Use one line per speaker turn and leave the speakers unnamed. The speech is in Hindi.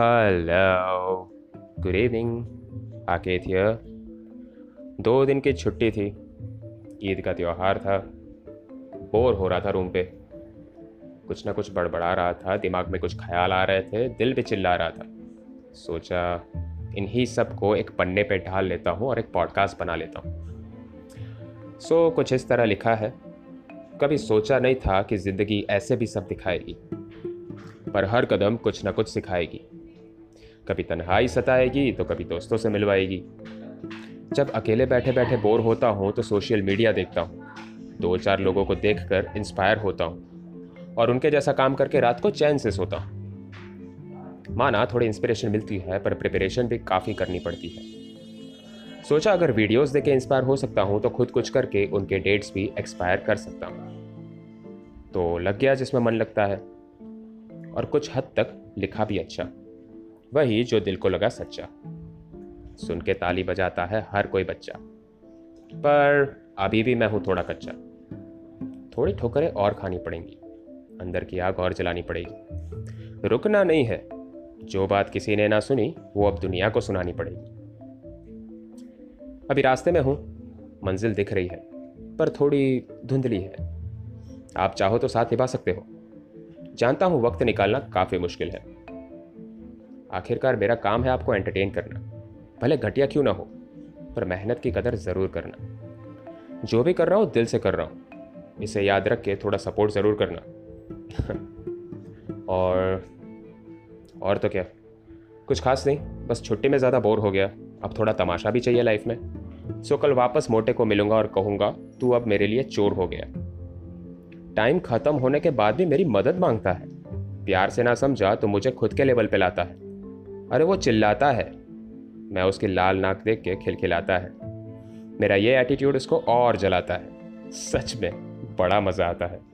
Hello good evening Aaket here दो दिन की छुट्टी थी। ईद का त्यौहार था। बोर हो रहा था रूम पे। कुछ ना कुछ बड़बड़ा रहा था। दिमाग में कुछ ख्याल आ रहे थे। दिल भी चिल्ला रहा था। सोचा इन्हीं सबको एक पन्ने पे ढाल लेता हूँ और एक पॉडकास्ट बना लेता हूँ। सो so, कुछ इस तरह लिखा है। कभी सोचा नहीं था कि ज़िंदगी ऐसे भी सब दिखाएगी। पर हर कदम कुछ ना कुछ सिखाएगी। कभी तन्हाई सताएगी तो कभी दोस्तों से मिलवाएगी। जब अकेले बैठे बैठे बोर होता हूँ तो सोशल मीडिया देखता हूँ। दो चार लोगों को देखकर इंस्पायर होता हूँ। और उनके जैसा काम करके रात को चैन से सोता हूँ। माना थोड़ी इंस्पिरेशन मिलती है, पर प्रिपरेशन भी काफ़ी करनी पड़ती है। सोचा अगर वीडियोस देख के इंस्पायर हो सकता हूँ तो खुद कुछ करके उनके डेट्स भी एक्सपायर कर सकता हूँ। तो लग गया जिसमें मन लगता है। और कुछ हद तक लिखा भी अच्छा। वही जो दिल को लगा सच्चा। सुन के ताली बजाता है हर कोई बच्चा। पर अभी भी मैं हूँ थोड़ा कच्चा। थोड़ी ठोकरें और खानी पड़ेंगी। अंदर की आग और जलानी पड़ेगी। रुकना नहीं है। जो बात किसी ने ना सुनी, वो अब दुनिया को सुनानी पड़ेगी। अभी रास्ते में हूँ। मंजिल दिख रही है, पर थोड़ी धुंधली है। आप चाहो तो साथ निभा सकते हो। जानता हूँ वक्त निकालना काफ़ी मुश्किल है। आखिरकार मेरा काम है आपको एंटरटेन करना। भले घटिया क्यों ना हो, पर मेहनत की कदर ज़रूर करना। जो भी कर रहा हूँ, दिल से कर रहा हूँ। इसे याद रख के थोड़ा सपोर्ट ज़रूर करना। और और तो क्या? कुछ खास नहीं, बस छुट्टी में ज़्यादा बोर हो गया। अब थोड़ा तमाशा भी चाहिए लाइफ में। सो कल वापस मोटे को मिलूँगा और कहूँगा, तू अब मेरे लिए चोर हो गया। टाइम ख़त्म होने के बाद भी मेरी मदद माँगता है। प्यार से ना समझा तो मुझे खुद के लेवल पे लाता है। अरे वो चिल्लाता है। मैं उसकी लाल नाक देख के खिलखिलाता है। मेरा ये एटीट्यूड इसको और जलाता है। सच में बड़ा मज़ा आता है।